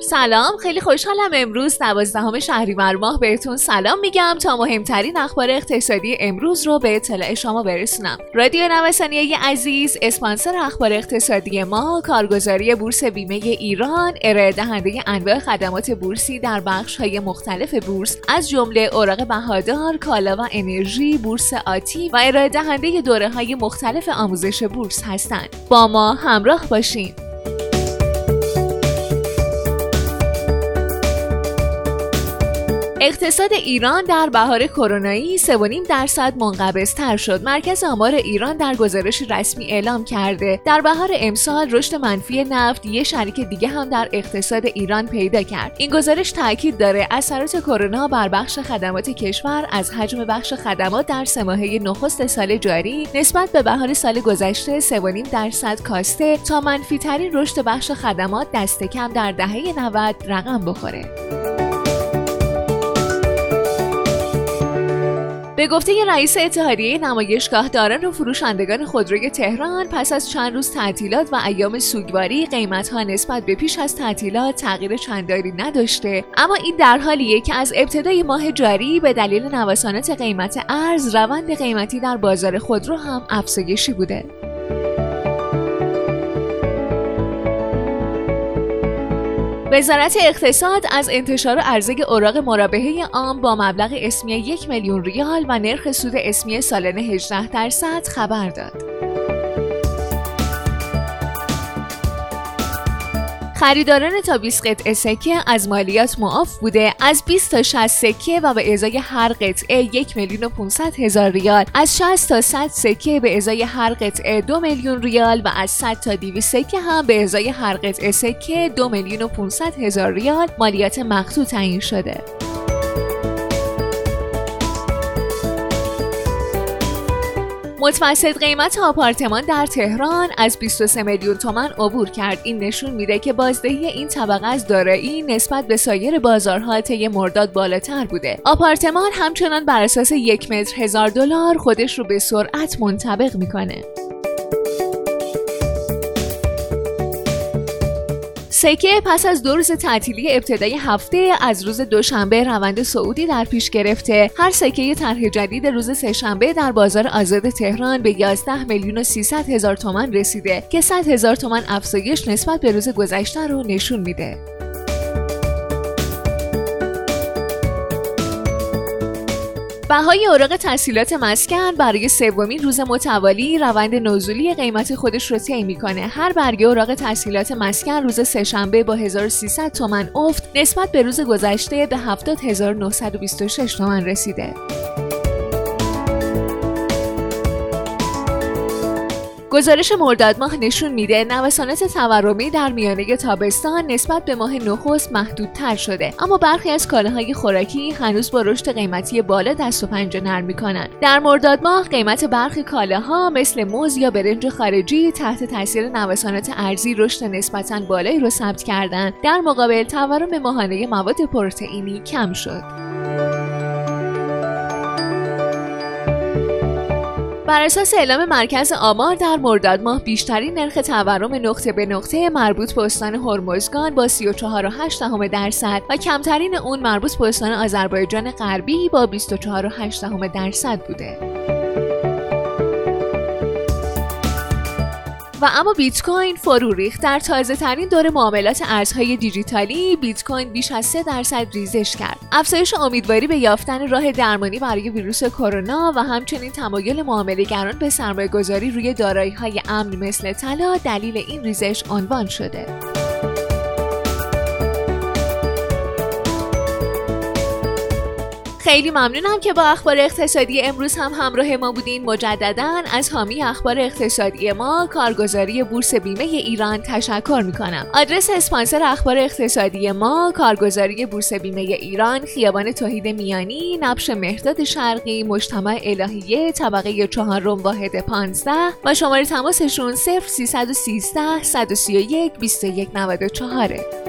سلام خیلی خوشحالم امروز دوازدهم شهریور ماه بهتون سلام میگم تا مهمترین اخبار اقتصادی امروز رو به اطلاع شما برسونم. رادیو نوسانیه عزیز اسپانسر اخبار اقتصادی ما کارگزاری بورس بیمه ایران ارائه دهنده انواع خدمات بورسی در بخش های مختلف بورس از جمله اوراق بهادار کالا و انرژی بورس آتی و ارائه دهنده دوره های مختلف آموزش بورس هستند. با ما همراه باشین. اقتصاد ایران در بهار کرونایی 3.5 درصد منقبض تر شد. مرکز آمار ایران در گزارش رسمی اعلام کرده در بهار امسال رشد منفی نفت یه شریک دیگه هم در اقتصاد ایران پیدا کرد. این گزارش تاکید داره اثرات کرونا بر بخش خدمات کشور از حجم بخش خدمات در سه نخست سال جاری نسبت به بهار سال گذشته 3.5 درصد کاسته تا منفی ترین رشد بخش خدمات دست کم در دهه 90 رقم بخوره. به گفته رئیس اتحادیه نمایشگاه داران و فروشندگان خودروی تهران پس از چند روز تعطیلات و ایام سوگواری قیمتها نسبت به پیش از تعطیلات تغییر چندانی نداشته. اما این در حالیه که از ابتدای ماه جاری به دلیل نوسانات قیمت ارز روند قیمتی در بازار خودرو هم افزایشی بوده. وزارت اقتصاد از انتشار عرضه اوراق مرابحه عام با مبلغ اسمی یک میلیون ریال و نرخ سود اسمی سالانه 18 درصد خبر داد. خریداران تا 20 قطعه سکه از مالیات معاف بوده. از 20 تا 60 سکه و به ازای هر قطعه 1 میلیون و 500 هزار ریال. از 60 تا 100 سکه به ازای هر قطعه 2 میلیون ریال و از 100 تا 200 سکه هم به ازای هر قطعه سکه 2 میلیون و 500 هزار ریال مالیات مقطوع تعیین شده. متوسط قیمت آپارتمان در تهران از 23 میلیون تومن عبور کرد. این نشون میده که بازدهی این طبقه از دارایی نسبت به سایر بازارها طی مرداد بالاتر بوده. آپارتمان همچنان بر اساس یک متر هزار دلار خودش رو به سرعت منطبق می‌کنه. سکه پس از دو روز تعطیلی ابتدای هفته از روز دوشنبه روند صعودی در پیش گرفته. هر سکه طرح جدید روز سهشنبه در بازار آزاد تهران به 11 میلیون و 300 هزار تومان رسیده که 100 هزار تومان افزایش نسبت به روز گذشته رو نشون میده. بهای اوراق تحصیلات مسکن برای سومین روز متوالی روند نزولی قیمت خودش رو طی می‌کنه. هر برگه اوراق تحصیلات مسکن روز سهشنبه با 1300 تومن افت نسبت به روز گذشته به 70926 تومن رسیده. گزارش مرداد ماه نشون میده نوسانات تورمی در میانه تابستان نسبت به ماه نخست محدودتر شده. اما برخی از کالاهای خوراکی هنوز با رشد قیمتی بالا دست و پنجه نرم می‌کنند. در مرداد ماه قیمت برخی کالاها مثل موز یا برنج خارجی تحت تاثیر نوسانات ارزی رشد نسبتا بالایی رو ثبت کردند. در مقابل تورم ماهانه مواد پروتئینی کم شد. بر اساس اعلام مرکز آمار در مرداد ماه بیشترین نرخ تورم نقطه به نقطه مربوط به استان هرمزگان با 34.8 درصد و کمترین اون مربوط به استان آذربایجان غربی با 24.8 درصد بوده. و اما بیت کوین فرو ریخت. در تازه ترین دور معاملات ارزهای دیجیتالی بیت کوین بیش از 3 درصد ریزش کرد. افزایش امیدواری به یافتن راه درمانی برای ویروس کرونا و همچنین تمایل معاملهگران به سرمایه گذاری روی دارایی های امن مثل طلا دلیل این ریزش عنوان شده. خیلی ممنونم که با اخبار اقتصادی امروز هم همراه ما بودین. مجددا از حامی اخبار اقتصادی ما کارگزاری بورس بیمه ایران تشکر می‌کنم. آدرس اسپانسر اخبار اقتصادی ما کارگزاری بورس بیمه ایران خیابان توحید میانی نبش مهداد شرقی مجتمع الهیه طبقه چهارم واحد 15 و شماره تماسشون 0313 131 2194